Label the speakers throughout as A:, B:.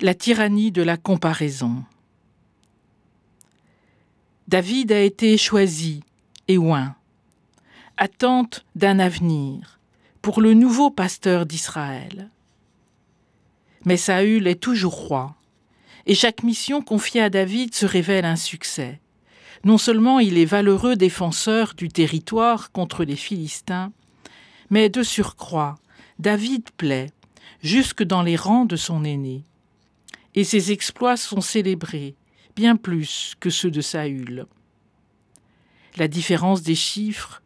A: La tyrannie de la comparaison. David a été choisi et oint, attente d'un avenir pour le nouveau pasteur d'Israël. Mais Saül est toujours roi, et chaque mission confiée à David se révèle un succès. Non seulement il est valeureux défenseur du territoire contre les Philistins, mais de surcroît, David plaît jusque dans les rangs de son aîné et ses exploits sont célébrés, bien plus que ceux de Saül. La différence des chiffres,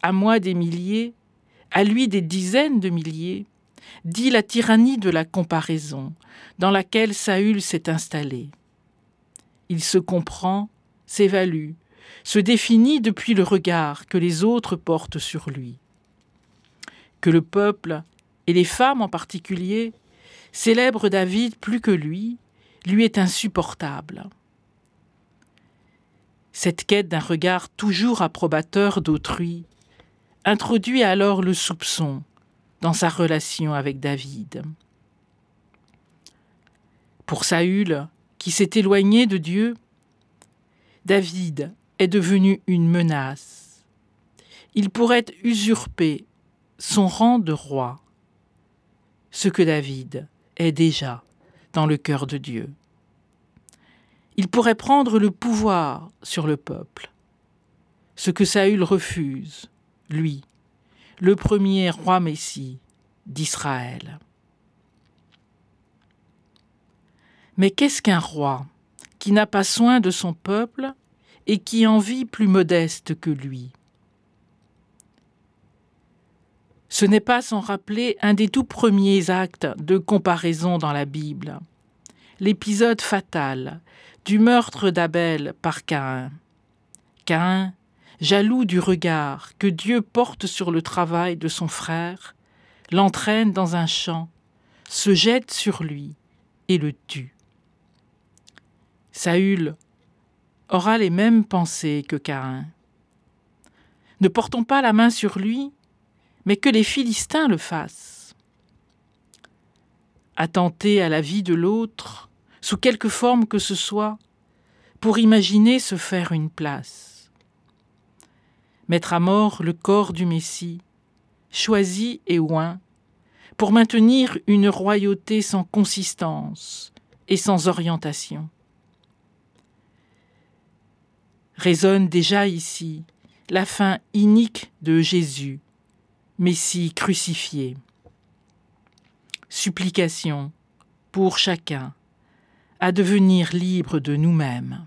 A: à moi des milliers, à lui des dizaines de milliers, dit la tyrannie de la comparaison, dans laquelle Saül s'est installé. Il se comprend, s'évalue, se définit depuis le regard que les autres portent sur lui. Que le peuple, et les femmes en particulier, célèbre David plus que lui, lui est insupportable. Cette quête d'un regard toujours approbateur d'autrui introduit alors le soupçon dans sa relation avec David. Pour Saül, qui s'est éloigné de Dieu, David est devenu une menace. Il pourrait usurper son rang de roi, ce que David est déjà dans le cœur de Dieu. Il pourrait prendre le pouvoir sur le peuple, ce que Saül refuse, lui, le premier roi Messie d'Israël. Mais qu'est-ce qu'un roi qui n'a pas soin de son peuple et qui en vit plus modeste que lui? Ce n'est pas sans rappeler un des tout premiers actes de comparaison dans la Bible, l'épisode fatal du meurtre d'Abel par Caïn. Caïn, jaloux du regard que Dieu porte sur le travail de son frère, l'entraîne dans un champ, se jette sur lui et le tue. Saül aura les mêmes pensées que Caïn. Ne portons pas la main sur lui mais que les Philistins le fassent. Attenter à la vie de l'autre, sous quelque forme que ce soit, pour imaginer se faire une place. Mettre à mort le corps du Messie, choisi et oint, pour maintenir une royauté sans consistance et sans orientation. Résonne déjà ici la fin inique de Jésus, Messie crucifié. Supplication pour chacun à devenir libre de nous-mêmes.